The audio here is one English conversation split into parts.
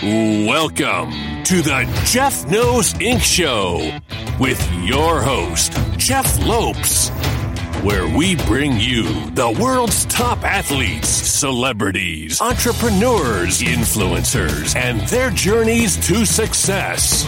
Welcome to the Jeff Knows Inc. Show with your host, Jeff Lopes, where we bring you the world's top athletes, celebrities, entrepreneurs, influencers, and their journeys to success.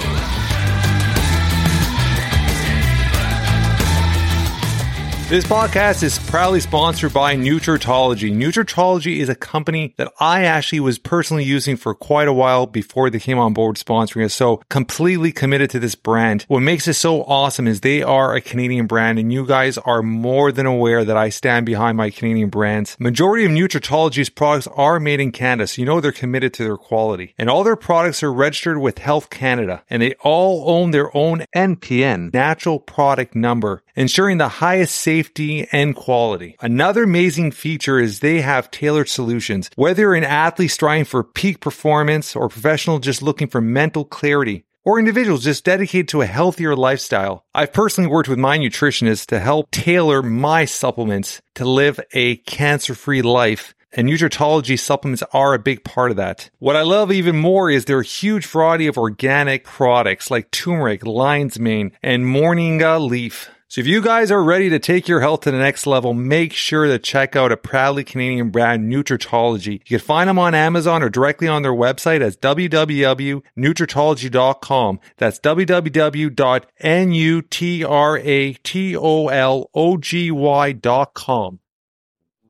This podcast is proudly sponsored by Nutratology. Nutratology is a company that I actually was personally using for quite a while before they came on board sponsoring us. So completely committed to this brand. What makes it so awesome is they are a Canadian brand and you guys are more than aware that I stand behind my Canadian brands. Majority of Nutratology's products are made in Canada, so you know they're committed to their quality. And all their products are registered with Health Canada and they all own their own NPN, natural product number, ensuring the highest safety and quality. Another amazing feature is they have tailored solutions. Whether you're an athlete striving for peak performance or professional just looking for mental clarity, or individuals just dedicated to a healthier lifestyle. I've personally worked with my nutritionist to help tailor my supplements to live a cancer free life. And Nutratology supplements are a big part of that. What I love even more is their huge variety of organic products like turmeric, lion's mane, and moringa uh, leaf. So if you guys are ready to take your health to the next level, make sure to check out a proudly Canadian brand, Nutratology. You can find them on Amazon or directly on their website at www.nutratology.com. That's www.nutratology.com.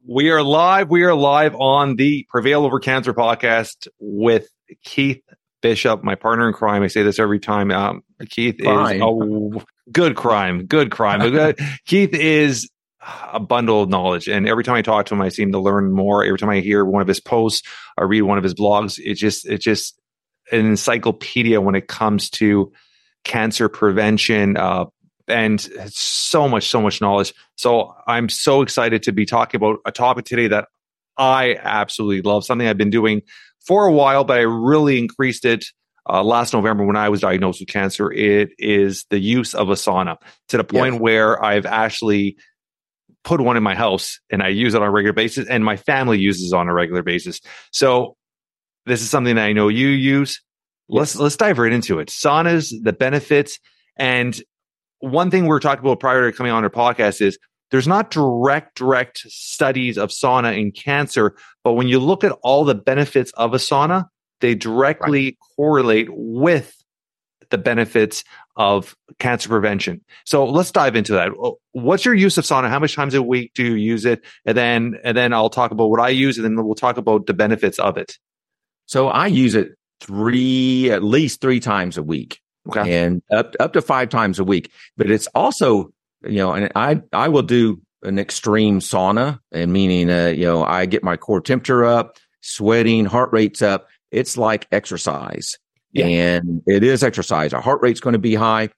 We are live. We are live on the Prevail Over Cancer podcast with Keith Bishop, my partner in crime. I say this every time. Um, Keith Fine. is a good crime, good crime. Keith is a bundle of knowledge, and every time I talk to him, I seem to learn more. Every time I hear one of his posts or read one of his blogs, it just it's just an encyclopedia when it comes to cancer prevention. Uh, and so much, so much knowledge. So I'm so excited to be talking about a topic today that I absolutely love, something I've been doing for a while, but I really increased it uh, last November when I was diagnosed with cancer. It is the use of a sauna to the point yes. where I've actually put one in my house and I use it on a regular basis, and my family uses it on a regular basis. So this is something that I know you use. Let's let's dive right into it. Saunas, the benefits, and one thing we are talking about prior to coming on our podcast is there's not direct direct studies of sauna in cancer, but when you look at all the benefits of a sauna, they directly right. correlate with the benefits of cancer prevention. So let's dive into that. What's your use of sauna? How much times a week do you use it? And then and then I'll talk about what I use and then we'll talk about the benefits of it. So I use it three at least 3 times a week. Okay. And up up to 5 times a week. But it's also, you know, and I I will do an extreme sauna and meaning uh, you know, I get my core temperature up, sweating, heart rate's up it's like exercise. Yeah. And it is exercise. Our heart rate's going to be high.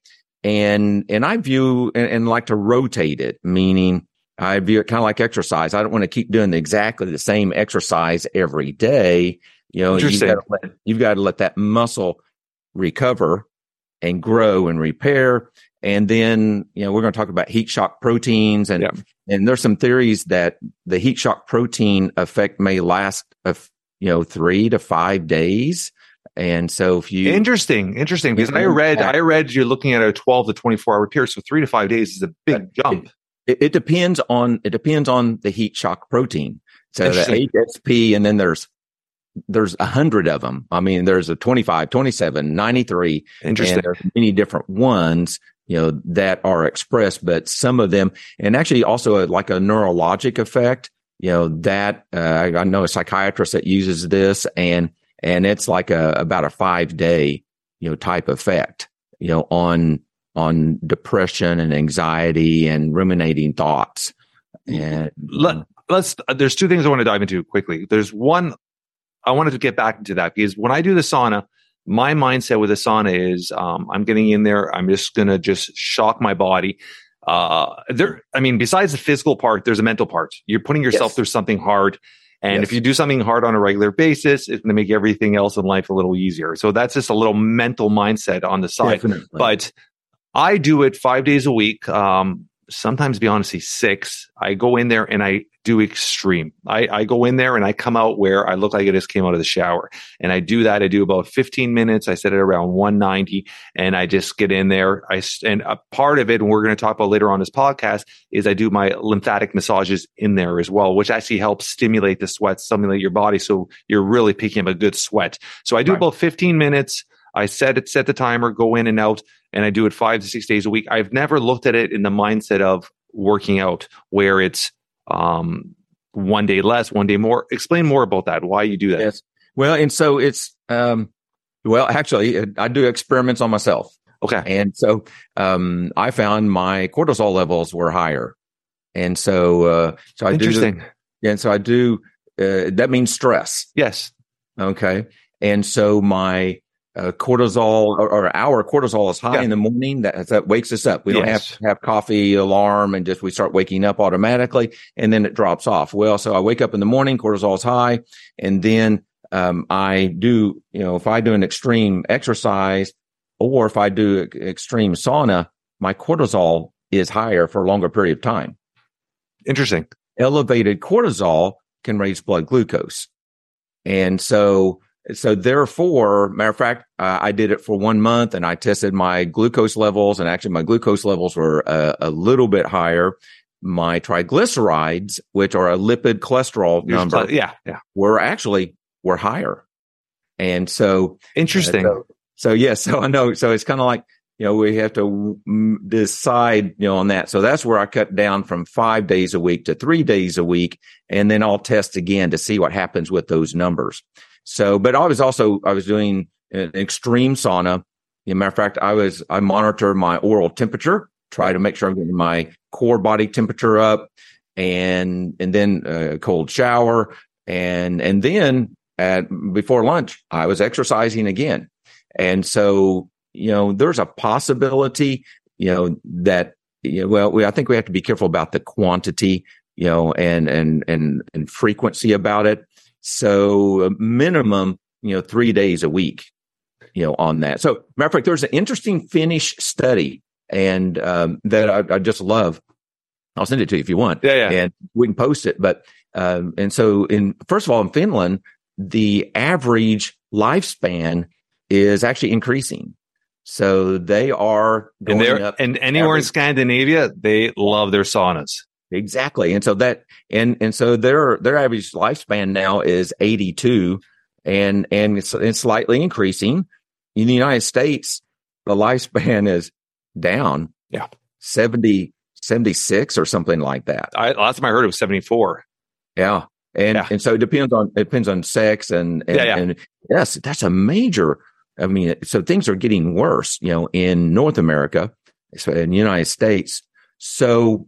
And and I view and, and like to rotate it, meaning I view it kind of like exercise. I don't want to keep doing exactly the same exercise every day. You know, you've got, let, you've got to let that muscle recover and grow and repair. And then, you know, we're going to talk about heat shock proteins and, yeah. and there's some theories that the heat shock protein effect may last a, you know, three to five days. And so if you interesting, interesting, because I read, I read you're looking at a 12 to 24 hour period. So three to five days is a big jump. It, it, depends on, it depends on the heat shock protein. So the HSP and then there's, there's a hundred of them. I mean, there's a 25, 27, 93. Interesting. there's many different ones, you know, that are expressed, but some of them, and actually also a, like a neurologic effect you know that uh, I know a psychiatrist that uses this, and and it's like a about a five day you know type effect you know on on depression and anxiety and ruminating thoughts. And Let, let's there's two things I want to dive into quickly. There's one I wanted to get back into that because when I do the sauna, my mindset with the sauna is um, I'm getting in there. I'm just gonna just shock my body uh, there, I mean, besides the physical part, there's a mental part. You're putting yourself yes. through something hard. And yes. if you do something hard on a regular basis, it's going to make everything else in life a little easier. So that's just a little mental mindset on the side. Definitely. But I do it five days a week. Um, sometimes be honestly six. I go in there and I do extreme. I, I go in there and I come out where I look like I just came out of the shower. And I do that. I do about 15 minutes. I set it around 190 and I just get in there. I, and a part of it, and we're going to talk about later on this podcast, is I do my lymphatic massages in there as well, which actually helps stimulate the sweat, stimulate your body. So you're really picking up a good sweat. So I do right. about 15 minutes. I set it, set the timer, go in and out, and I do it five to six days a week. I've never looked at it in the mindset of working out where it's um, one day less, one day more. Explain more about that. Why you do that? Yes. Well, and so it's um, well, actually, I do experiments on myself. Okay. And so um, I found my cortisol levels were higher, and so uh, so I Interesting. do. Yeah, and so I do. Uh, that means stress. Yes. Okay. And so my uh, cortisol or, or, our cortisol is high yeah. in the morning. That that wakes us up. We don't have to have coffee alarm and just we start waking up automatically and then it drops off. Well so i wake up in the morning cortisol is high and then um, i do you know if i do an extreme exercise or if i do extreme sauna my cortisol is higher for a longer period of time. Interesting. Elevated cortisol can raise blood glucose. And so so therefore, matter of fact, uh, I did it for one month and I tested my glucose levels and actually my glucose levels were uh, a little bit higher. My triglycerides, which are a lipid cholesterol number, yeah, yeah, were actually were higher. And so interesting. Uh, so, so yes, yeah, so I know. So it's kind of like, you know, we have to decide, you know, on that. So that's where I cut down from five days a week to three days a week. And then I'll test again to see what happens with those numbers. So, but I was also, I was doing an extreme sauna. As a matter of fact, I was, I monitor my oral temperature, try to make sure I'm getting my core body temperature up and, and then a cold shower. And, and then at, before lunch, I was exercising again. And so, you know, there's a possibility, you know, that, you know, well, we, I think we have to be careful about the quantity, you know, and, and, and, and frequency about it. So minimum, you know, three days a week, you know, on that. So matter of fact, there's an interesting Finnish study and um, that I, I, just love. I'll send it to you if you want. Yeah, yeah. And we can post it. But um, and so in first of all, in Finland, the average lifespan is actually increasing. So they are and, and anywhere average. in Scandinavia, they love their saunas. Exactly. And so that and and so their their average lifespan now is 82 and and it's, it's slightly increasing. In the United States, the lifespan is down. Yeah. 70 76 or something like that. I last time I heard it was 74. Yeah. And yeah. and so it depends on it depends on sex and and, yeah, yeah. and yes, that's a major I mean, so things are getting worse, you know, in North America, so in the United States. So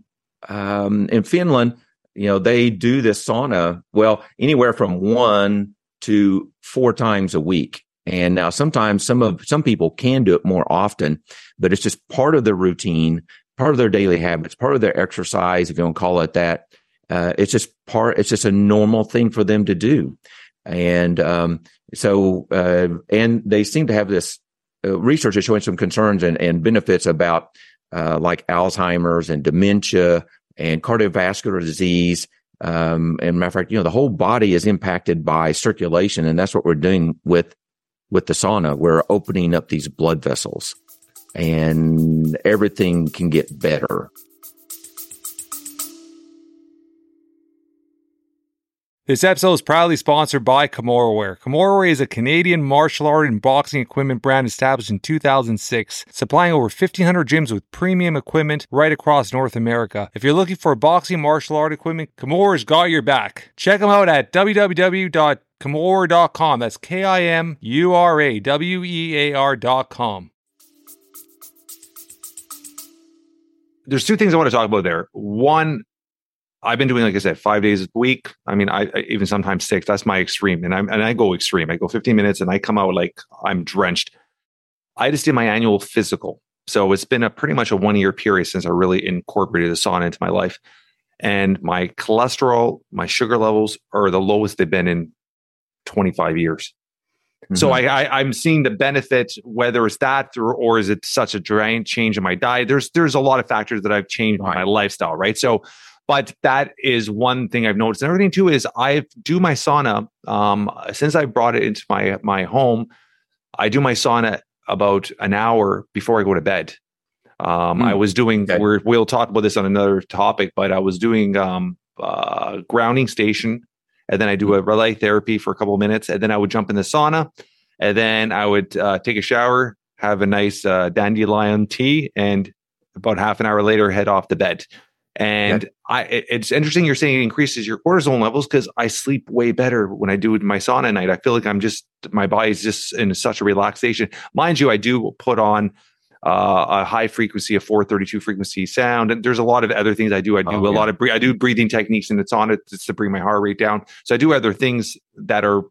um, in Finland, you know, they do this sauna, well, anywhere from one to four times a week. And now sometimes some of, some people can do it more often, but it's just part of their routine, part of their daily habits, part of their exercise, if you want to call it that. Uh, it's just part, it's just a normal thing for them to do. And, um, so, uh, and they seem to have this uh, research is showing some concerns and, and benefits about uh, like Alzheimer's and dementia and cardiovascular disease. Um, and matter of fact, you know, the whole body is impacted by circulation. And that's what we're doing with, with the sauna. We're opening up these blood vessels and everything can get better. This episode is proudly sponsored by KimuraWear. KimuraWear is a Canadian martial art and boxing equipment brand established in 2006, supplying over 1,500 gyms with premium equipment right across North America. If you're looking for boxing martial art equipment, Kimura's got your back. Check them out at www.kimura.com. That's K I M U R A W E A R.com. There's two things I want to talk about there. One, I've been doing, like I said, five days a week. I mean, I, I, even sometimes six. That's my extreme, and I'm and I go extreme. I go 15 minutes, and I come out like I'm drenched. I just did my annual physical, so it's been a pretty much a one year period since I really incorporated the sauna into my life, and my cholesterol, my sugar levels are the lowest they've been in 25 years. Mm-hmm. So I, I am seeing the benefits, whether it's that or, or is it such a giant change in my diet. There's there's a lot of factors that I've changed right. my lifestyle, right? So, but that is one thing I've noticed. And everything too is I do my sauna. Um, since I brought it into my my home, I do my sauna about an hour before I go to bed. Um, mm. I was doing. Okay. we will talk about this on another topic, but I was doing um, uh, grounding station and then I do a relay therapy for a couple of minutes, and then I would jump in the sauna, and then I would uh, take a shower, have a nice uh, dandelion tea, and about half an hour later head off to bed. And I, it, it's interesting you're saying it increases your cortisol levels because I sleep way better when I do my sauna night. I feel like I'm just my body's just in such a relaxation. Mind you, I do put on uh, a high frequency, a 432 frequency sound. And there's a lot of other things I do. I do oh, a yeah. lot of, I do breathing techniques and it's on it to bring my heart rate down. So I do other things that are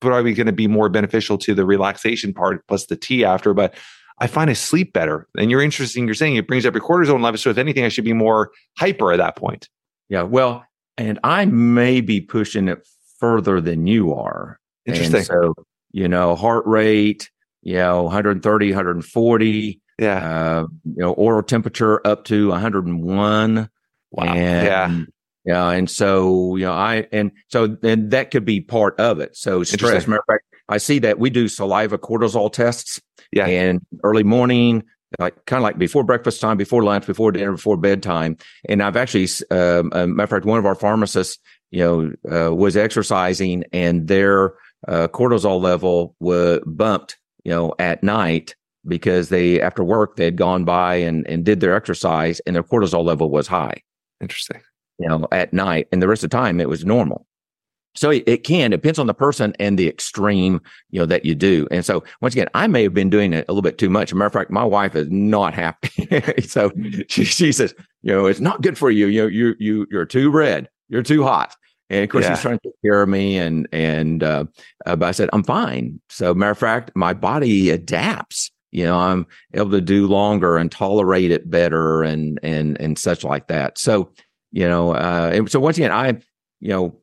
probably going to be more beneficial to the relaxation part plus the tea after. But I find I sleep better. And you're interesting. You're saying it brings up your cortisol level. So if anything, I should be more hyper at that point. Yeah. Well, and I may be pushing it further than you are. Interesting. And so, you know, heart rate, you know, 130, 140, yeah. Uh, you know, oral temperature up to 101. Wow. And, yeah. Yeah. And so, you know, I, and so then that could be part of it. So stress, matter of fact, I see that we do saliva cortisol tests. Yeah. And early morning, like kind of like before breakfast time, before lunch, before dinner, before bedtime. And I've actually, um, matter of fact, one of our pharmacists, you know, uh, was exercising and their uh, cortisol level was bumped, you know, at night because they after work they had gone by and, and did their exercise and their cortisol level was high. Interesting. You know, at night and the rest of the time it was normal. So it, it can it depends on the person and the extreme, you know, that you do. And so once again, I may have been doing it a little bit too much. As a matter of fact, my wife is not happy. so she, she says, you know, it's not good for you. You know, you you you're too red. You're too hot. And of course, yeah. he's trying to take care of me, and and uh, uh, but I said I'm fine. So, matter of fact, my body adapts you know i'm able to do longer and tolerate it better and and and such like that so you know uh and so once again i you know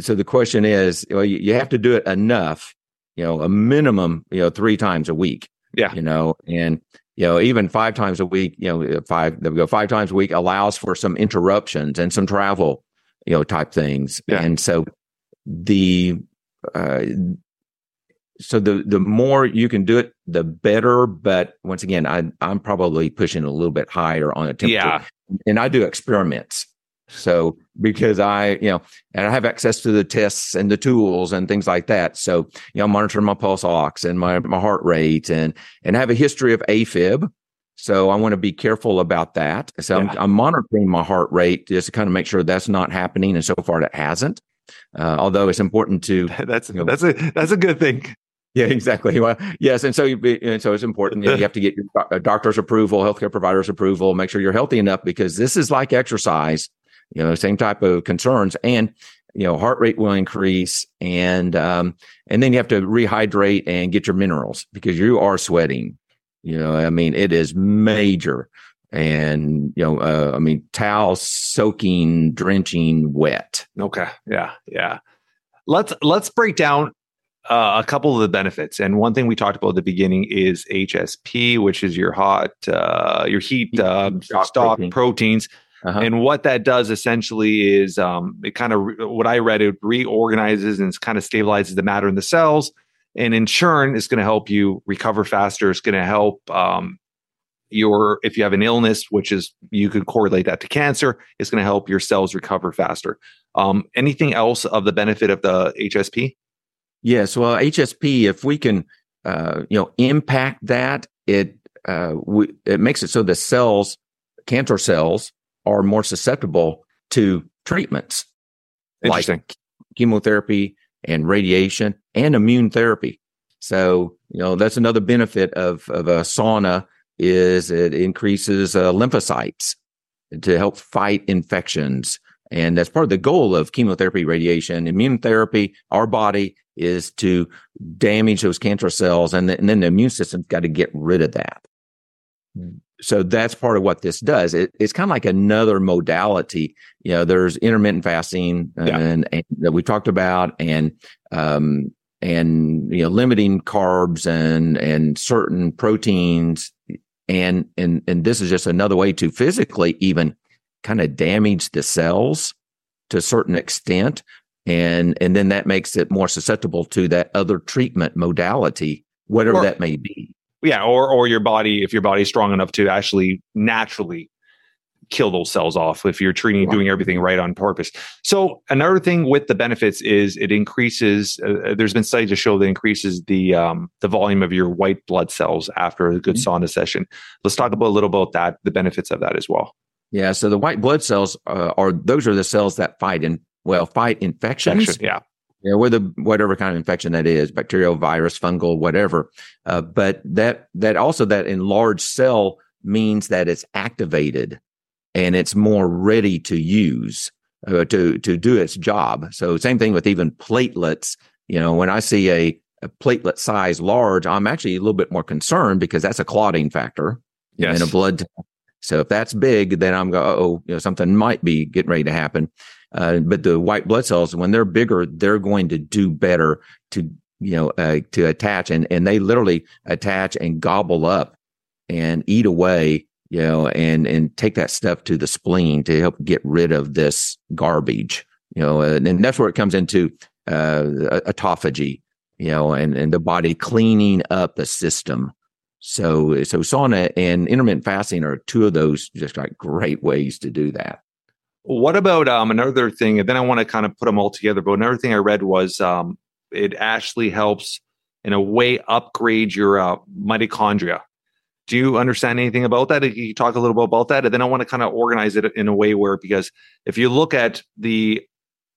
so the question is well you, you have to do it enough you know a minimum you know three times a week yeah you know and you know even five times a week you know five they go five times a week allows for some interruptions and some travel you know type things yeah. and so the uh, so the the more you can do it, the better. But once again, I I'm probably pushing a little bit higher on a temperature. Yeah. And I do experiments. So because I, you know, and I have access to the tests and the tools and things like that. So, you know, monitor my pulse ox and my, my heart rate and, and have a history of AFib. So I want to be careful about that. So yeah. I'm, I'm, monitoring my heart rate just to kind of make sure that's not happening. And so far it hasn't. Uh, although it's important to that's you know, that's a that's a good thing. Yeah, exactly. Well, yes, and so and so it's important. You, know, you have to get your doctor's approval, healthcare provider's approval, make sure you're healthy enough because this is like exercise. You know, same type of concerns, and you know, heart rate will increase, and um, and then you have to rehydrate and get your minerals because you are sweating. You know, I mean, it is major, and you know, uh, I mean, towel soaking, drenching wet. Okay, yeah, yeah. Let's let's break down uh, a couple of the benefits, and one thing we talked about at the beginning is HSP, which is your hot, uh, your heat uh, shock, protein. proteins. Uh-huh. And what that does essentially is um, it kind of what I read it reorganizes and kind of stabilizes the matter in the cells, and in turn, it's going to help you recover faster. It's going to help um, your if you have an illness, which is you could correlate that to cancer. It's going to help your cells recover faster. Um, anything else of the benefit of the HSP? Yes, well, HSP, if we can, uh, you know, impact that, it uh, we, it makes it so the cells, cancer cells, are more susceptible to treatments like chemotherapy and radiation and immune therapy. So, you know, that's another benefit of of a sauna is it increases uh, lymphocytes to help fight infections. And that's part of the goal of chemotherapy, radiation, immune therapy. Our body is to damage those cancer cells, and, and then the immune system's got to get rid of that. So that's part of what this does. It, it's kind of like another modality. You know, there's intermittent fasting yeah. and, and, that we talked about, and um, and you know limiting carbs and and certain proteins and and and this is just another way to physically even kind of damage the cells to a certain extent and and then that makes it more susceptible to that other treatment modality whatever or, that may be yeah or or your body if your body's strong enough to actually naturally kill those cells off if you're treating doing everything right on purpose. So another thing with the benefits is it increases uh, uh there's been studies to show that increases the um, the volume of your white blood cells after a good mm-hmm. sauna session. Let's talk about a little about that the benefits of that as well. Yeah so the white blood cells uh, are those are the cells that fight in well fight infections. Infection, yeah yeah, whether whatever kind of infection that is, bacterial, virus, fungal, whatever. Uh, but that that also that enlarged cell means that it's activated and it's more ready to use uh, to to do its job. So same thing with even platelets. You know, when I see a, a platelet size large, I'm actually a little bit more concerned because that's a clotting factor yes. in a blood. So if that's big, then I'm go, oh, you know, something might be getting ready to happen. Uh, but the white blood cells, when they're bigger, they're going to do better to you know uh, to attach, and and they literally attach and gobble up and eat away you know, and and take that stuff to the spleen to help get rid of this garbage, you know, and, and that's where it comes into uh, autophagy, you know, and and the body cleaning up the system. So so sauna and intermittent fasting are two of those just like great ways to do that. What about um, another thing? And then I want to kind of put them all together. But another thing I read was um, it actually helps in a way upgrade your uh, mitochondria do you understand anything about that? Can you talk a little bit about that? And then I want to kind of organize it in a way where, because if you look at the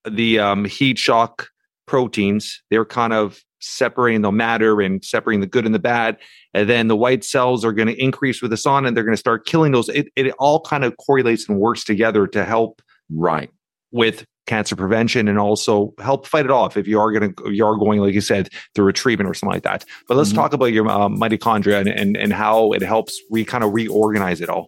the um, heat shock proteins, they're kind of separating the matter and separating the good and the bad. And then the white cells are going to increase with the sun and they're going to start killing those. It, it all kind of correlates and works together to help right with cancer prevention and also help fight it off if you are going to you are going like you said through a treatment or something like that but let's mm-hmm. talk about your uh, mitochondria and, and and how it helps we kind of reorganize it all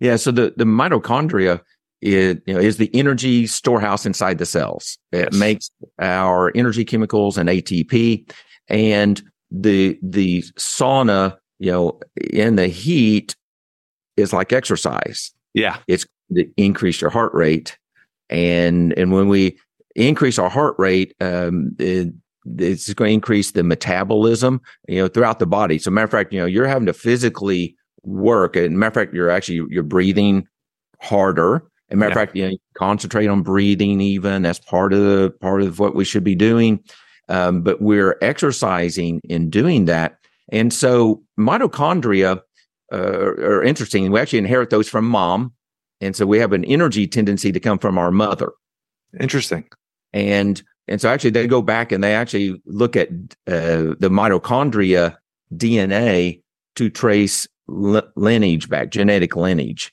Yeah. So the, the mitochondria is, you know, is the energy storehouse inside the cells. It yes. makes our energy chemicals and ATP and the, the sauna, you know, in the heat is like exercise. Yeah. It's to increase your heart rate. And, and when we increase our heart rate, um, it, it's going to increase the metabolism, you know, throughout the body. So matter of fact, you know, you're having to physically work. And matter of fact, you're actually you're breathing harder. And matter yeah. of fact, you know, concentrate on breathing. Even that's part of the part of what we should be doing. Um, but we're exercising in doing that. And so mitochondria uh, are interesting. We actually inherit those from mom, and so we have an energy tendency to come from our mother. Interesting. And and so actually they go back and they actually look at uh, the mitochondria DNA to trace lineage back, genetic lineage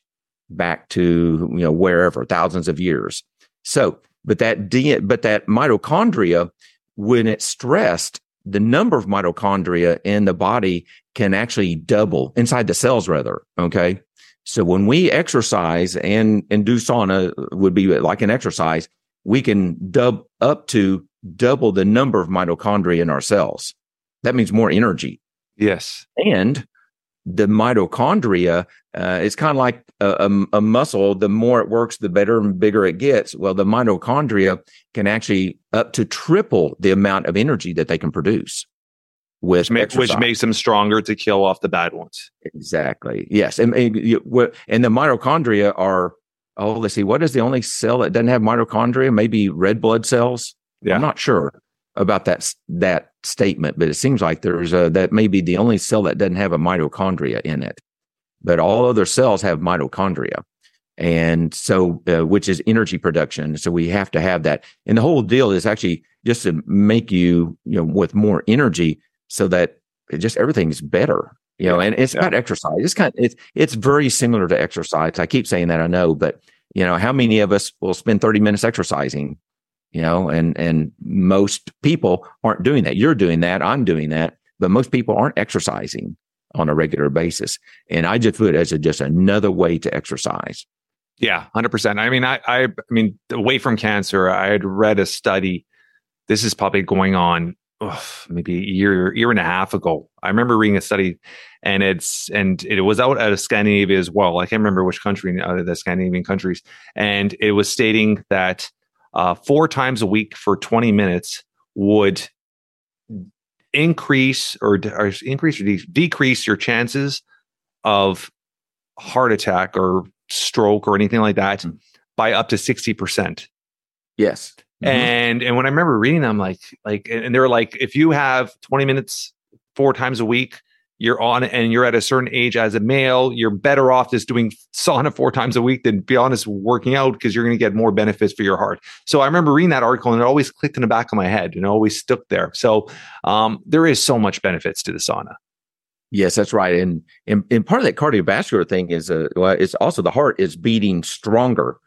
back to, you know, wherever, thousands of years. So, but that D, but that mitochondria, when it's stressed, the number of mitochondria in the body can actually double inside the cells, rather. Okay. So when we exercise and, and do sauna would be like an exercise, we can dub up to double the number of mitochondria in our cells. That means more energy. Yes. And the mitochondria uh, is kind of like a, a, a, muscle. The more it works, the better and bigger it gets. Well, the mitochondria can actually up to triple the amount of energy that they can produce with which, which makes them stronger to kill off the bad ones. Exactly. Yes, and and, and the mitochondria are. Oh, let's see. What is the only cell that doesn't have mitochondria? Maybe red blood cells. Yeah. I'm not sure about that that statement, but it seems like there's a, that may be the only cell that doesn't have a mitochondria in it, but all other cells have mitochondria. and so uh, which is energy production. So we have to have that, and the whole deal is actually just to make you you know with more energy, so that just everything's better. You know, and it's yeah. about exercise. It's kind of, it's it's very similar to exercise. I keep saying that I know, but you know, how many of us will spend 30 minutes exercising? You know, and and most people aren't doing that. You're doing that. I'm doing that, but most people aren't exercising on a regular basis. And I just view it as a, just another way to exercise. Yeah, hundred percent. I mean, I, I, I mean, away from cancer, I had read a study. This is probably going on maybe a year, year and a half ago. I remember reading a study, and it's and it was out of Scandinavia as well. I can't remember which country out of the Scandinavian countries, and it was stating that uh, four times a week for twenty minutes would increase or, or increase or de- decrease your chances of heart attack or stroke or anything like that mm-hmm. by up to 60%. Yes. Mm-hmm. And and when I remember reading them, like like and they were like, if you have 20 minutes four times a week, you're on and you're at a certain age as a male, you're better off just doing sauna four times a week than be honest working out because you're going to get more benefits for your heart. So I remember reading that article and it always clicked in the back of my head and it always stuck there. So um, there is so much benefits to the sauna. Yes, that's right. And, and, and part of that cardiovascular thing is uh, well, it's also the heart is beating stronger.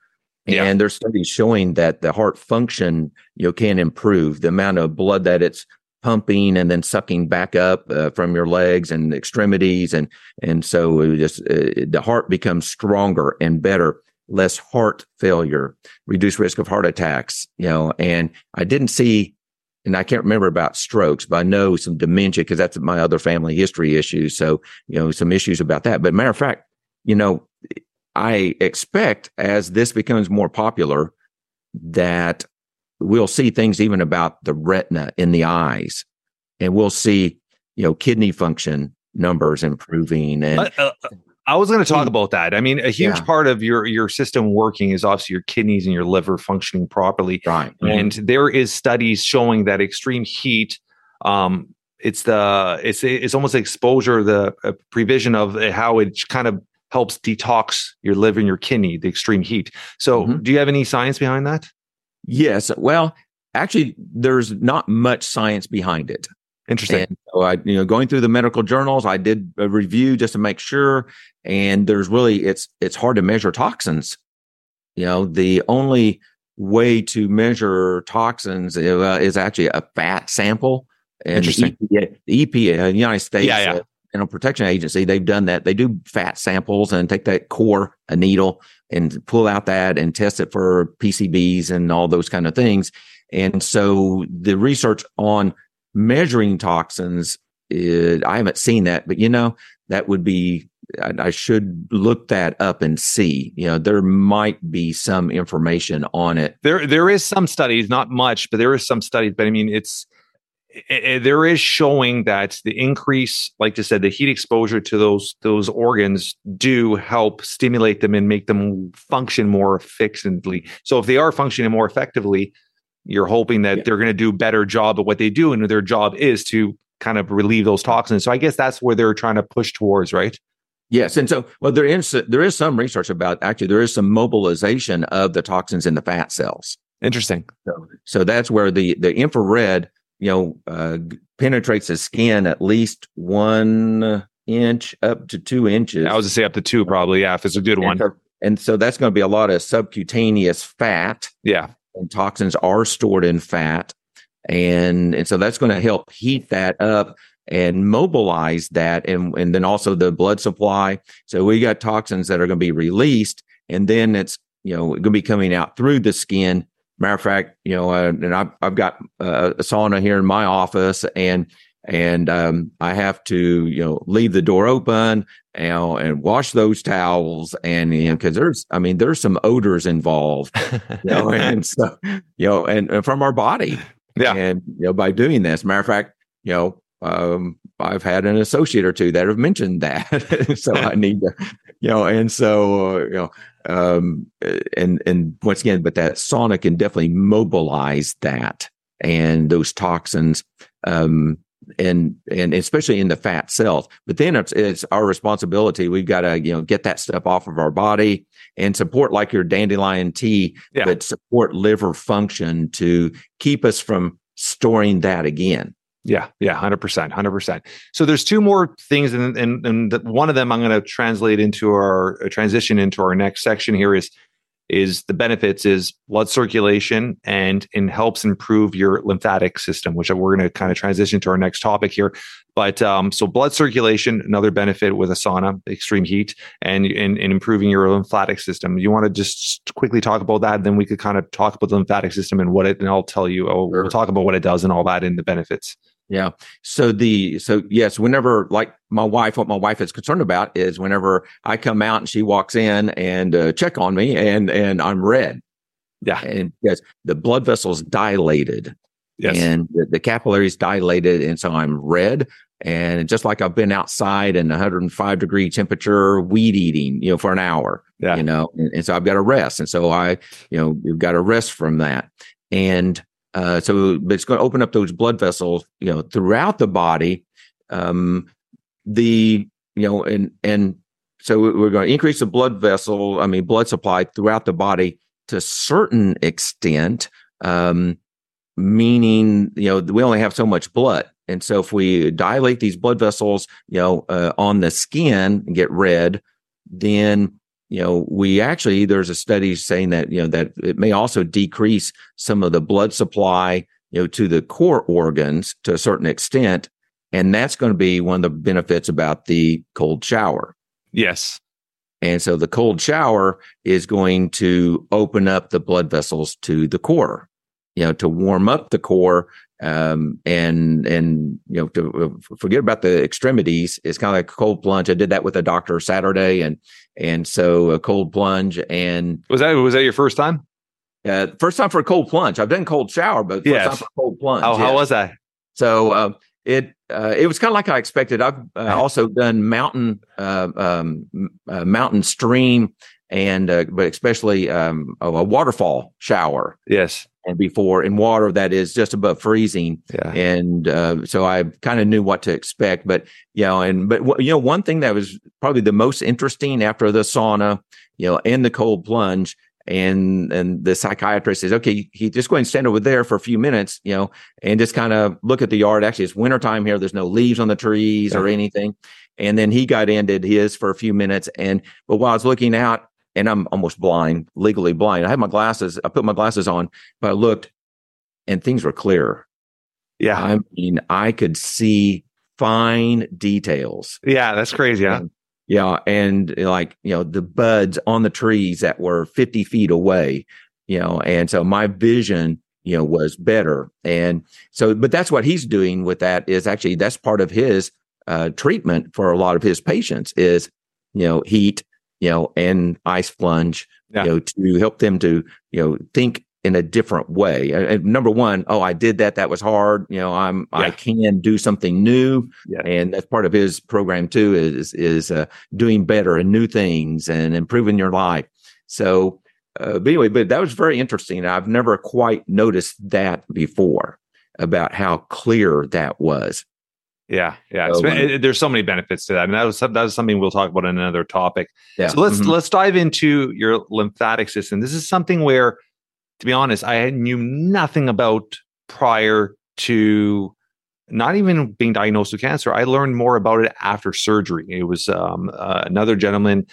And there's studies showing that the heart function, you know, can improve the amount of blood that it's pumping and then sucking back up uh, from your legs and extremities, and and so just uh, the heart becomes stronger and better, less heart failure, reduced risk of heart attacks. You know, and I didn't see and I can't remember about strokes, but I know some dementia because that's my other family history issues. So, you know, some issues about that. But matter of fact, you know, I expect as this becomes more popular that we'll see things even about the retina in the eyes and we'll see, you know, kidney function numbers improving and uh, uh, I was going to talk about that. I mean, a huge yeah. part of your your system working is obviously your kidneys and your liver functioning properly. Right. Mm-hmm. And there is studies showing that extreme heat um it's the it's it's almost exposure the uh, prevision of how it kind of helps detox your liver and your kidney the extreme heat. So, mm-hmm. do you have any science behind that? Yes. Well, actually there's not much science behind it. Interesting. And so I, you know, going through the medical journals, I did a review just to make sure. And there's really, it's, it's hard to measure toxins. You know, the only way to measure toxins uh, is actually a fat sample. And Interesting. The EPA, the EPA, uh, United States yeah, yeah. Uh, Animal Protection Agency, they've done that. They do fat samples and take that core, a needle, and pull out that and test it for PCBs and all those kind of things. And so the research on measuring toxins, I haven't seen that, but you know, that would be, I, I should look that up and see. You know, there might be some information on it. There, there is some studies, not much, but there is some studies. But I mean, it's it, it, there is showing that the increase, like I said, the heat exposure to those those organs do help stimulate them and make them function more efficiently. So if they are functioning more effectively, you're hoping that yeah. they're going to do better job at what they do, and their job is to kind of relieve those toxins. So I guess that's where they're trying to push towards, right? Yes, and so well, there is there is some research about actually there is some mobilization of the toxins in the fat cells. Interesting. So, so that's where the the infrared, you know, uh, penetrates the skin at least one inch up to two inches. I was to say up to two, probably. Yeah, if it's a good and one. So, and so that's going to be a lot of subcutaneous fat. Yeah and toxins are stored in fat. And, and so that's going to help heat that up and mobilize that. And, and then also the blood supply. So we got toxins that are going to be released and then it's, you know, going to be coming out through the skin. Matter of fact, you know, uh, and I've, I've got uh, a sauna here in my office and, and um, I have to, you know, leave the door open and, and wash those towels, and you know, because there's, I mean, there's some odors involved, you know, and so, you know, and, and, from our body, yeah, and you know, by doing this, matter of fact, you know, um, I've had an associate or two that have mentioned that, so I need to, you know, and so, uh, you know, um, and and once again, but that sauna can definitely mobilize that and those toxins um and and especially in the fat cells. But then it's, it's our responsibility. We've got to you know get that stuff off of our body and support like your dandelion tea, yeah. but support liver function to keep us from storing that again. Yeah, yeah, hundred percent, hundred percent. So there's two more things, and and, and one of them I'm going to translate into our uh, transition into our next section here is is the benefits is blood circulation and and helps improve your lymphatic system, which we're going to kind of transition to our next topic here. But um, so blood circulation, another benefit with a sauna, extreme heat, and in improving your lymphatic system. You want to just quickly talk about that, then we could kind of talk about the lymphatic system and what it, and I'll tell you, oh, sure. we'll talk about what it does and all that and the benefits. Yeah. So the so yes, whenever like my wife, what my wife is concerned about is whenever I come out and she walks in and uh, check on me and and I'm red. Yeah. And yes, the blood vessels dilated. Yes. And the, the capillaries dilated, and so I'm red. And just like I've been outside in 105 degree temperature, weed eating, you know, for an hour. Yeah. You know, and, and so I've got to rest. And so I, you know, you've got to rest from that. And uh, so it's going to open up those blood vessels, you know, throughout the body. Um, the you know, and and so we're going to increase the blood vessel, I mean, blood supply throughout the body to a certain extent. Um, meaning, you know, we only have so much blood. And so if we dilate these blood vessels, you know, uh, on the skin and get red, then you know, we actually, there's a study saying that, you know, that it may also decrease some of the blood supply, you know, to the core organs to a certain extent. And that's going to be one of the benefits about the cold shower. Yes. And so the cold shower is going to open up the blood vessels to the core, you know, to warm up the core um, and and you know to uh, forget about the extremities it's kind of like a cold plunge i did that with a doctor saturday and and so a cold plunge and was that was that your first time uh, first time for a cold plunge i've done cold shower but first yes. time for cold plunge how, yes. how was that so uh, it uh, it was kind of like I expected. I've uh, also done mountain uh, um, uh, mountain stream and uh, but especially um, a, waterfall shower. Yes, and before in water that is just above freezing. Yeah. And uh, so I kind of knew what to expect. But you know, and but you know, one thing that was probably the most interesting after the sauna, you know, and the cold plunge. And and the psychiatrist says, okay, he just go and stand over there for a few minutes, you know, and just kind of look at the yard. Actually, it's wintertime here. There's no leaves on the trees yeah. or anything. And then he got ended his for a few minutes. And but while I was looking out, and I'm almost blind, legally blind. I had my glasses, I put my glasses on, but I looked and things were clear. Yeah. I mean, I could see fine details. Yeah, that's crazy. Yeah. And, yeah. And like, you know, the buds on the trees that were 50 feet away, you know, and so my vision, you know, was better. And so, but that's what he's doing with that is actually that's part of his uh, treatment for a lot of his patients is, you know, heat you know, and ice plunge, yeah. you know, to help them to, you know, think in a different way. And number one, oh, I did that. That was hard. You know, I'm, yeah. I can do something new. Yeah. And that's part of his program too, is, is, uh, doing better and new things and improving your life. So, uh, but anyway, but that was very interesting. I've never quite noticed that before about how clear that was. Yeah, yeah. So, it, there's so many benefits to that, and that was that was something we'll talk about in another topic. Yeah. So let's mm-hmm. let's dive into your lymphatic system. This is something where, to be honest, I knew nothing about prior to not even being diagnosed with cancer. I learned more about it after surgery. It was um, uh, another gentleman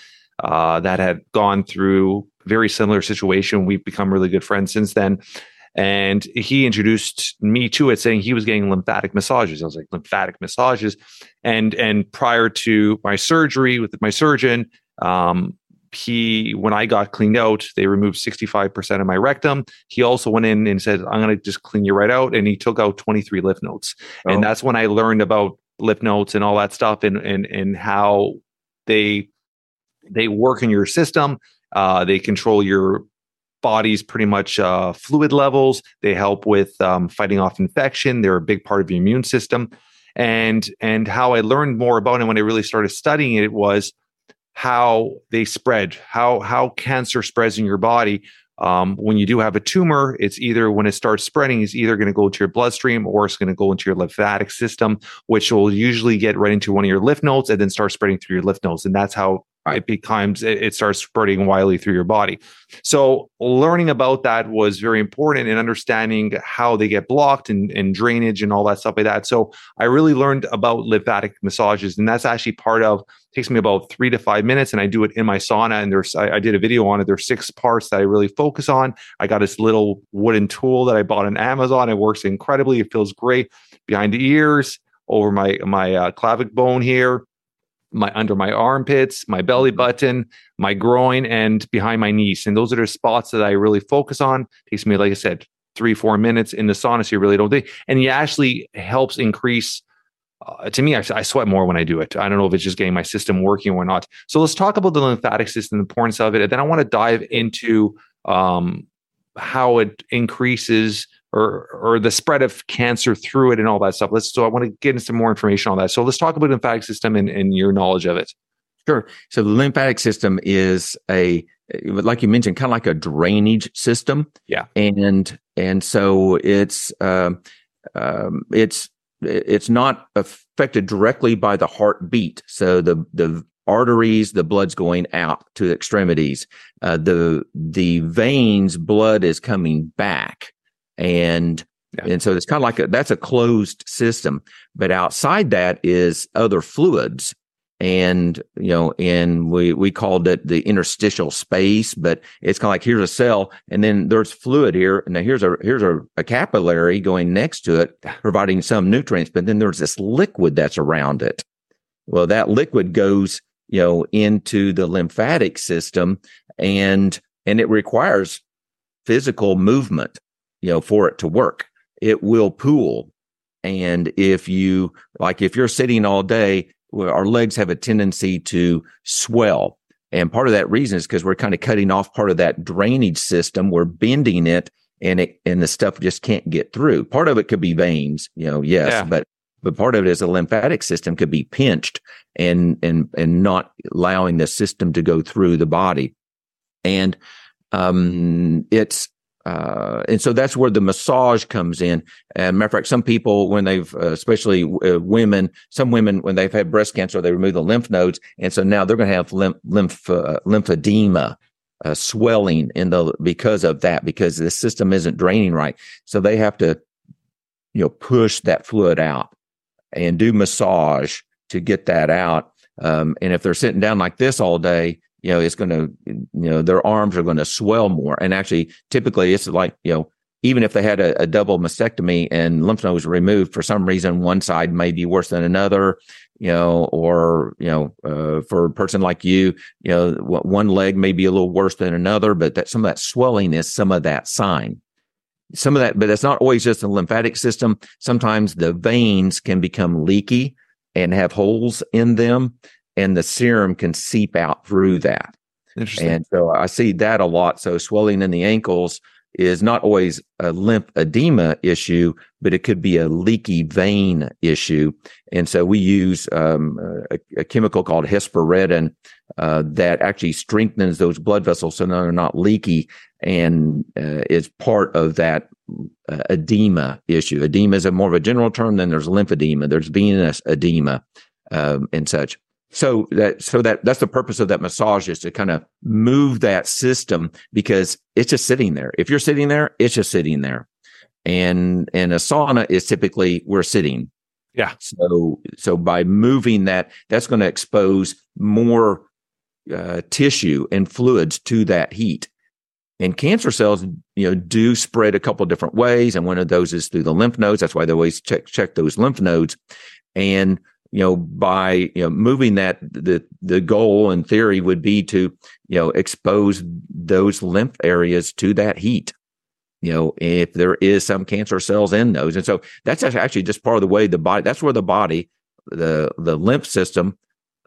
uh, that had gone through a very similar situation. We've become really good friends since then. And he introduced me to it, saying he was getting lymphatic massages. I was like, lymphatic massages. And and prior to my surgery with my surgeon, um, he when I got cleaned out, they removed 65% of my rectum. He also went in and said, I'm gonna just clean you right out. And he took out 23 lymph nodes. Oh. And that's when I learned about lymph nodes and all that stuff and and and how they they work in your system. Uh, they control your body's pretty much uh, fluid levels. They help with um, fighting off infection. They're a big part of your immune system. And and how I learned more about it when I really started studying it was how they spread, how how cancer spreads in your body um, when you do have a tumor, it's either when it starts spreading, it's either going to go to your bloodstream or it's going to go into your lymphatic system, which will usually get right into one of your lymph nodes and then start spreading through your lymph nodes. And that's how it becomes it, starts spreading widely through your body. So learning about that was very important in understanding how they get blocked and, and drainage and all that stuff like that. So i really learned about lymphatic massages and that's actually part of takes me about three to five minutes and i do it in my sauna and there's I, I did a video on it. There's six parts that i really focus on. I got this little wooden tool that i bought on amazon. It works incredibly. It feels great behind the ears over my my uh, clavic bone here my under my armpits, my belly mm-hmm. button, my groin, and behind my knees. And those are the spots that I really focus on. It takes me, like I said, three, four minutes in the sauna. So you really don't think, and it actually helps increase. Uh, to me, I, I, sweat more when I do it. I don't know if it's just getting my system working or not. So let's talk about the lymphatic system, the importance of it, and then I want to dive into um, how it increases or or the spread of cancer through it and all that stuff. Let's so I want to get into some more information on that. So let's talk about the lymphatic system and, and your knowledge of it. Sure. So the lymphatic system is a like you mentioned, kind of like a drainage system. Yeah. And and so it's um, um, it's it's not affected directly by the heartbeat. So the the arteries, the blood's going out to the extremities. Uh, the the veins, blood is coming back and yeah. and so it's kind of like a, that's a closed system. But outside that is other fluids. And you know and we we called it the interstitial space but it's kind of like here's a cell and then there's fluid here. And now here's a here's a, a capillary going next to it providing some nutrients but then there's this liquid that's around it. Well that liquid goes you know into the lymphatic system and and it requires physical movement you know, for it to work. It will pool. And if you, like, if you're sitting all day, our legs have a tendency to swell. And part of that reason is because we're kind of cutting off part of that drainage system. We're bending it and it, and the stuff just can't get through. Part of it could be veins, you know, yes, yeah. but, but part of it is the lymphatic system could be pinched and, and, and not allowing the system to go through the body. And, um, it's, uh, and so that's where the massage comes in. And matter of fact, some people, when they've, uh, especially uh, women, some women, when they've had breast cancer, they remove the lymph nodes. And so now they're going to have lymph, lymph uh, lymphedema, uh, swelling in the, because of that, because the system isn't draining right. So they have to, you know, push that fluid out and do massage to get that out. Um, and if they're sitting down like this all day, you know, it's going to, you know, their arms are going to swell more. And actually, typically, it's like, you know, even if they had a, a, double mastectomy and lymph nodes removed for some reason, one side may be worse than another, you know, or, you know, uh, for a person like you, you know, one leg may be a little worse than another, but that some of that swelling is some of that sign. Some of that, but it's not always just the lymphatic system. Sometimes the veins can become leaky and have holes in them and the serum can seep out through that. Interesting. And so I see that a lot. So swelling in the ankles is not always a lymph edema issue, but it could be a leaky vein issue. And so we use um, a, a, chemical called hesperidin uh, that actually strengthens those blood vessels so they're not leaky and uh, is part of that uh, edema issue. Edema is a more of a general term. Then there's lymphedema, there's venous edema um, and such. So that so that that's the purpose of that massage is to kind of move that system because it's just sitting there. If you're sitting there, it's just sitting there. And and a sauna is typically we're sitting. Yeah. So so by moving that, that's going to expose more uh, tissue and fluids to that heat. And cancer cells, you know, do spread a couple different ways, and one of those is through the lymph nodes. That's why they always check check those lymph nodes. And you know, by you know moving that the the goal in theory would be to you know expose those lymph areas to that heat. You know, if there is some cancer cells in those, and so that's actually just part of the way the body. That's where the body, the the lymph system,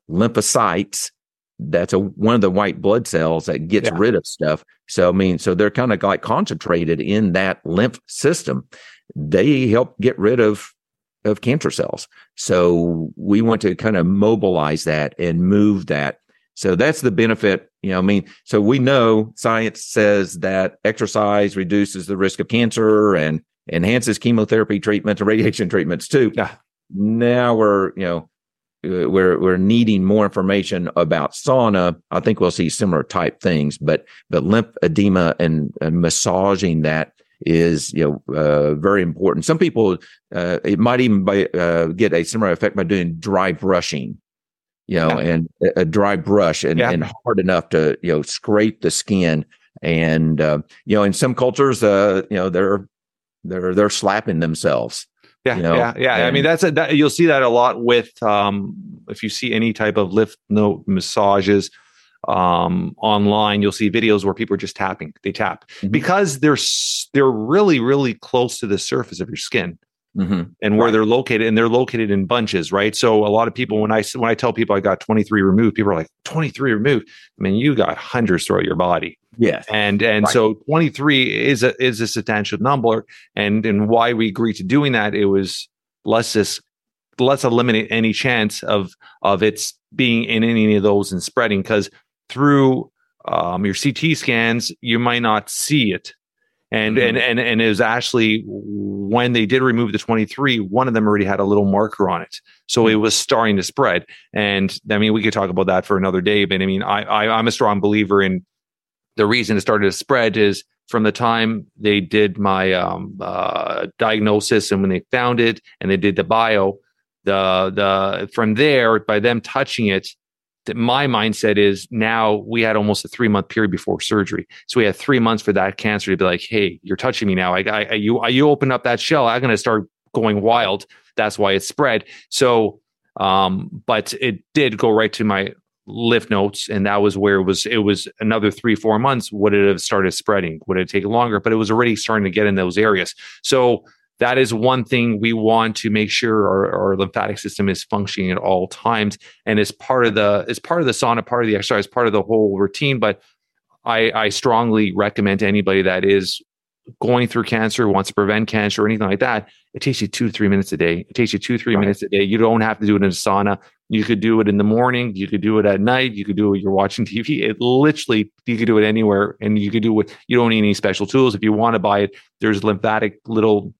lymphocytes. That's a one of the white blood cells that gets yeah. rid of stuff. So I mean, so they're kind of like concentrated in that lymph system. They help get rid of of cancer cells. So we want to kind of mobilize that and move that So that's the benefit. You know, I mean, so we know science says that exercise reduces the risk of cancer and enhances chemotherapy treatments and radiation treatments too. Yeah. Now we're, you know, uh, we're we're needing more information about sauna. I think we'll see similar type things, but but lymphedema and, and massaging that is you know uh, very important. Some people uh, it might even by, uh, get a similar effect by doing dry brushing, you know, yeah. and a dry brush and, yeah. and hard enough to you know scrape the skin. And uh, you know, in some cultures, uh, you know, they're they're they're slapping themselves. Yeah, you know? yeah, yeah. And, I mean, that's a, that, you'll see that a lot with um, if you see any type of lymph node massages um, online, you'll see videos where people are just tapping. They tap mm-hmm. because they're they're really really close to the surface of your skin. Mm-hmm. And where right. they're located, and they're located in bunches, right? So a lot of people, when I when I tell people I got 23 removed, people are like, 23 removed. I mean, you got hundreds throughout your body. Yes. And and right. so 23 is a is a substantial number. And and why we agreed to doing that, it was let's just let's eliminate any chance of of its being in any of those and spreading because through um, your CT scans, you might not see it. And, mm-hmm. and and and it was actually when they did remove the 23, one of them already had a little marker on it. So mm-hmm. it was starting to spread. And I mean, we could talk about that for another day, but I mean, I, I I'm a strong believer in the reason it started to spread is from the time they did my um, uh, diagnosis and when they found it and they did the bio, the the from there by them touching it that my mindset is now we had almost a three month period before surgery. So we had three months for that cancer to be like, hey, you're touching me now. I, I you I, you open up that shell, I'm going to start going wild. That's why it spread. So, um, but it did go right to my lymph nodes, and that was where it was. It was another three four months. Would it have started spreading? Would it take longer? But it was already starting to get in those areas. So that is one thing we want to make sure our, our, lymphatic system is functioning at all times and is part of the is part of the sauna part of the exercise part of the whole routine. But i i strongly recommend to anybody that is going through cancer wants to prevent cancer or anything like that it takes you two to three minutes a day. It takes you two three right. minutes a day. You don't have to do it in a sauna. You could do it in the morning. You could do it at night. You could do it you're watching tv it literally you could do it anywhere and you could do it you don't need any special tools. If you want to buy it there's lymphatic little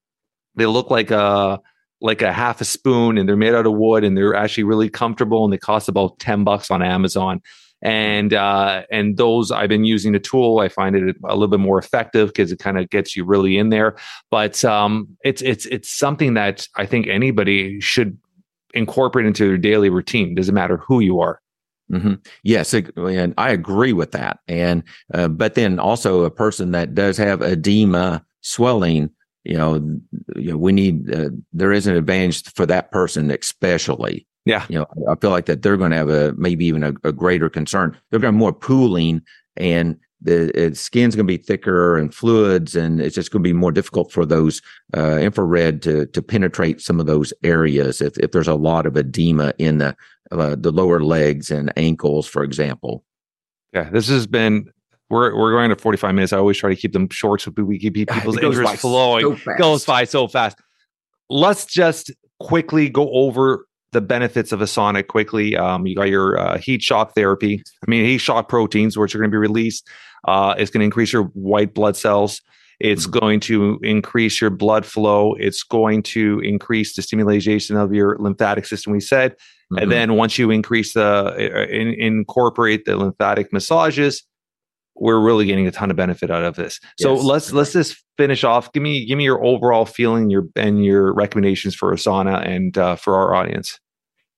they look like a like a half a spoon and they're made out of wood and they're actually really comfortable and they cost about 10 bucks on Amazon. And uh, and those I've been using the tool. I find it a little bit more effective because it kind of gets you really in there. But um, it's it's it's something that I think anybody should incorporate into their daily routine. Doesn't matter who you are. Mm-hmm. Yes, and I agree with that. And uh, but then also a person that does have edema, swelling, you know, you know, we need, uh, there is an advantage for that person, especially. Yeah. You know, I feel like that they're going to have a, maybe even a, a greater concern. They're going to have more pooling and the uh, skin's going to be thicker and fluids, and it's just going to be more difficult for those uh, infrared to to penetrate some of those areas if if there's a lot of edema in the uh, the lower legs and ankles, for example. Yeah, this has been we're we're going to 45 minutes. I always try to keep them short so we keep people's interest flowing. So goes by so fast. Let's just quickly go over the benefits of a sonic quickly. Um, you got your uh, heat shock therapy. I mean, heat shock proteins, which are going to be released. Uh, it's going to increase your white blood cells. It's mm-hmm. going to increase your blood flow. It's going to increase the stimulation of your lymphatic system. We said, mm-hmm. and then once you increase the uh, in, incorporate the lymphatic massages, we're really getting a ton of benefit out of this. So yes. let's let's just finish off. Give me give me your overall feeling, your and your recommendations for a sauna and uh, for our audience.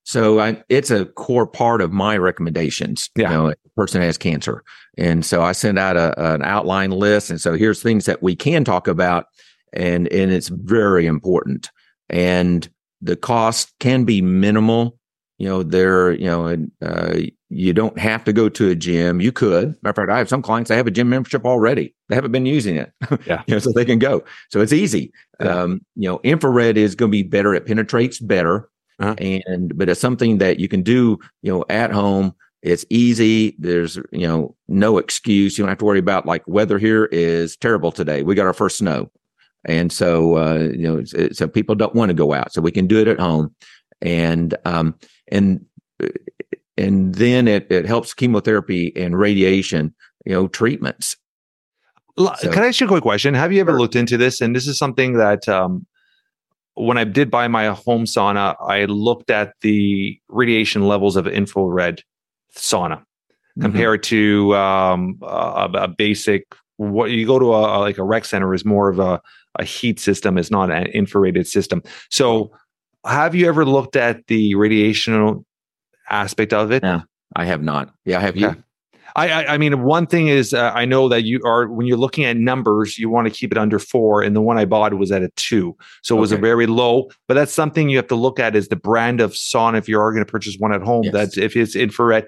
So I, it's a core part of my recommendations. Yeah. You know, a person has cancer, and so I send out a, an outline list, and so here's things that we can talk about, and and it's very important, and the cost can be minimal. You know, there, you know, uh, you don't have to go to a gym. You could. Matter of fact, I have some clients that have a gym membership already. They haven't been using it. Yeah. you know, so they can go. So it's easy. Yeah. Um, you know, infrared is going to be better. It penetrates better. Uh-huh. And, but it's something that you can do, you know, at home. It's easy. There's, you know, no excuse. You don't have to worry about like weather here is terrible today. We got our first snow. And so, uh, you know, so people don't want to go out. So we can do it at home. And, um, and and then it, it helps chemotherapy and radiation, you know, treatments. So, Can I ask you a quick question? Have you ever looked into this? And this is something that um, when I did buy my home sauna, I looked at the radiation levels of infrared sauna mm-hmm. compared to um, a, a, basic. What you go to a, like a rec center is more of a, a heat system, is not an infrared system. So, have you ever looked at the radiation aspect of it? Yeah, I have not. Yeah, I have you? I, I, I mean, one thing is, uh, I know that you are when you're looking at numbers, you want to keep it under four, and the one I bought was at a two, so it was a very low. But that's something you have to look at is the brand of sauna. If you are going to purchase one at home, yes. that's if it's infrared.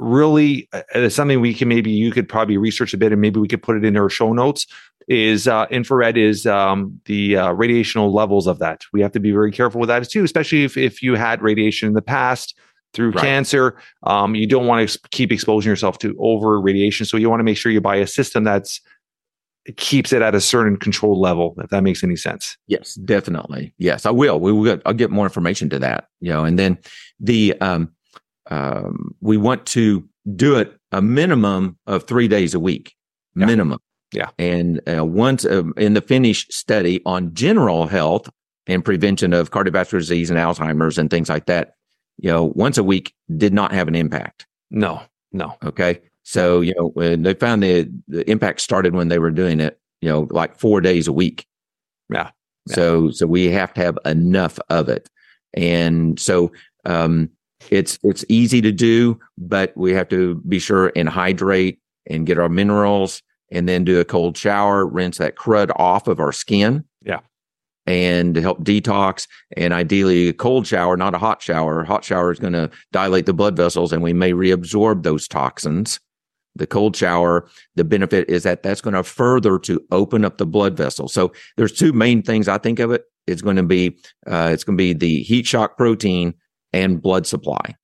Really, uh, it's something we can maybe you could probably research a bit, and maybe we could put it in our show notes. Is uh, infrared is um, the uh, radiational levels of that? We have to be very careful with that too, especially if if you had radiation in the past through right. cancer. Um, you don't want to keep exposing yourself to over radiation. So you want to make sure you buy a system that's keeps it at a certain control level, if that makes any sense. Yes, definitely. Yes, I will. We will. I'll get more information to that. You know, and then the um, um, we want to do it a minimum of three days a week, yeah. minimum. Yeah. And uh, once uh, in the Finnish study on general health and prevention of cardiovascular disease and Alzheimer's and things like that, you know, once a week did not have an impact. No, no. Okay. So, you know, when they found the, the impact started when they were doing it, you know, like four days a week. Yeah. yeah. So, so we have to have enough of it. And so, um, it's, it's easy to do, but we have to be sure and hydrate and get our minerals and then do a cold shower, rinse that crud off of our skin and help detox and ideally a cold shower, not a hot shower. A hot shower is going to dilate the blood vessels and we may reabsorb those toxins. The cold shower, the benefit is that that's going to further to open up the blood vessels. So there's two main things I think of it. It's going to be, uh, it's going to be the heat shock protein and blood supply.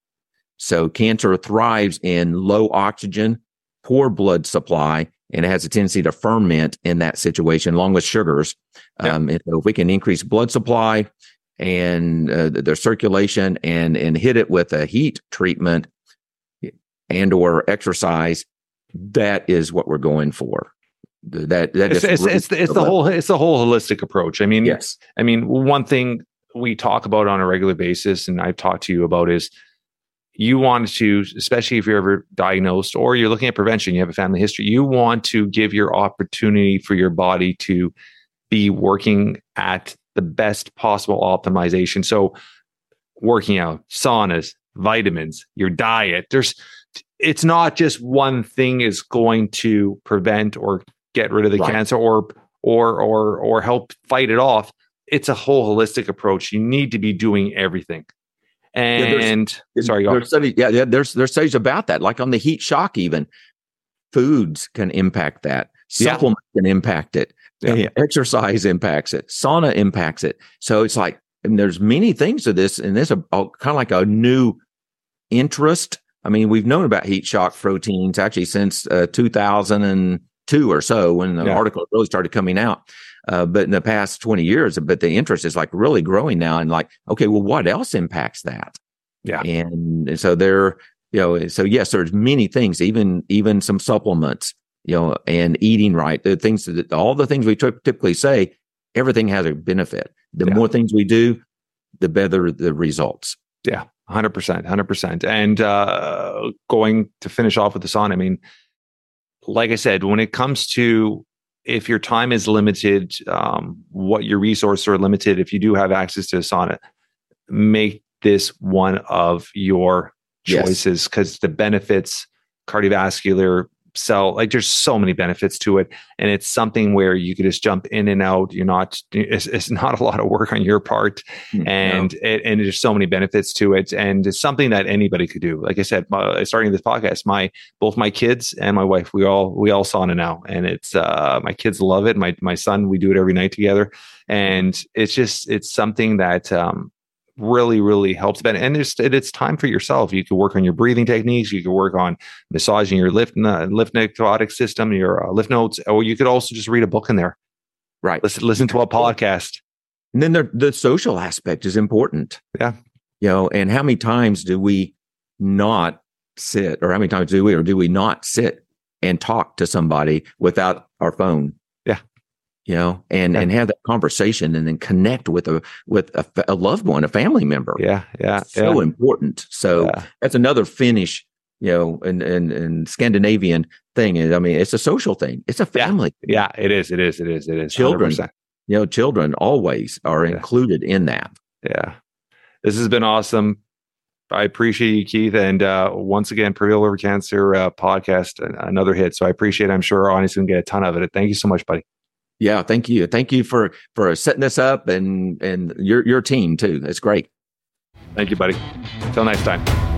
So cancer thrives in low oxygen, poor blood supply, and it has a tendency to ferment in that situation, along with sugars. Yeah. Um, and so if we can increase blood supply and uh, their circulation and and hit it with a heat treatment and or exercise, that is what we're going for. That that it's it's, really it's, the, it's the whole it's the whole holistic approach. I mean, yes. I mean, one thing we talk about on a regular basis, and I've talked to you about is you want to, especially if you're ever diagnosed or you're looking at prevention, you have a family history, you want to give your opportunity for your body to be working at the best possible optimization. So, working out, saunas, vitamins, your diet, there's, it's not just one thing is going to prevent or get rid of the right. cancer or, or, or, or help fight it off. It's a whole holistic approach. You need to be doing everything. And yeah, sorry, there's studies, yeah, yeah, there's there's studies about that. Like on the heat shock, even foods can impact that. Supplements yeah. can impact it. Yeah. Exercise impacts it. Sauna impacts it. So it's like and there's many things to this, and this is kind of like a new interest. I mean, we've known about heat shock proteins actually since uh, 2002 or so when the yeah. article really started coming out. Uh, but in the past 20 years, but the interest is like really growing now. And like, okay, well, what else impacts that? Yeah. And, and so there, you know, so yes, there's many things, even, even some supplements, you know, and eating right. The things that all the things we t- typically say, everything has a benefit. The yeah. more things we do, the better the results. Yeah. 100%. 100%. And uh, going to finish off with this on, I mean, like I said, when it comes to if your time is limited, um, what your resources are limited, if you do have access to a sauna, make this one of your choices because yes. the benefits, cardiovascular, cell like there's so many benefits to it and it's something where you could just jump in and out. You're not it's, it's not a lot of work on your part mm, and no. it, and there's so many benefits to it and it's something that anybody could do. Like i said my, starting this podcast my both my kids and my wife we all we all sauna now and it's uh my kids love it. My my son we do it every night together and it's just it's something that um really really helps. Ben and it's it's time for yourself. You can work on your breathing techniques. You can work on massaging your lift uh, lift necrotic system your uh, lymph nodes or you could also just read a book in there. Right. Listen listen to a podcast. And then the the social aspect is important. Yeah. You know and how many times do we not sit, or how many times do we, or do we not sit and talk to somebody without our phone? You know, and, Yeah. and have that conversation and then connect with a, with a loved one, a family member. Yeah. Yeah. So yeah. important. So Yeah. that's another Finnish, you know, and, and, and Scandinavian thing. I mean, it's a social thing. It's a family. Yeah, it is. It is. It is. It is. Children. 100%. You know, children always are included in that. Yeah. This has been awesome. I appreciate you, Keith. And uh, once again, Prevail Over Cancer uh, podcast, another hit. So I appreciate it. I'm sure our audience can get a ton of it. Thank you so much, buddy. Yeah, thank you. Thank you for for setting this up and and your your team too. That's great. Thank you, buddy. Until next time.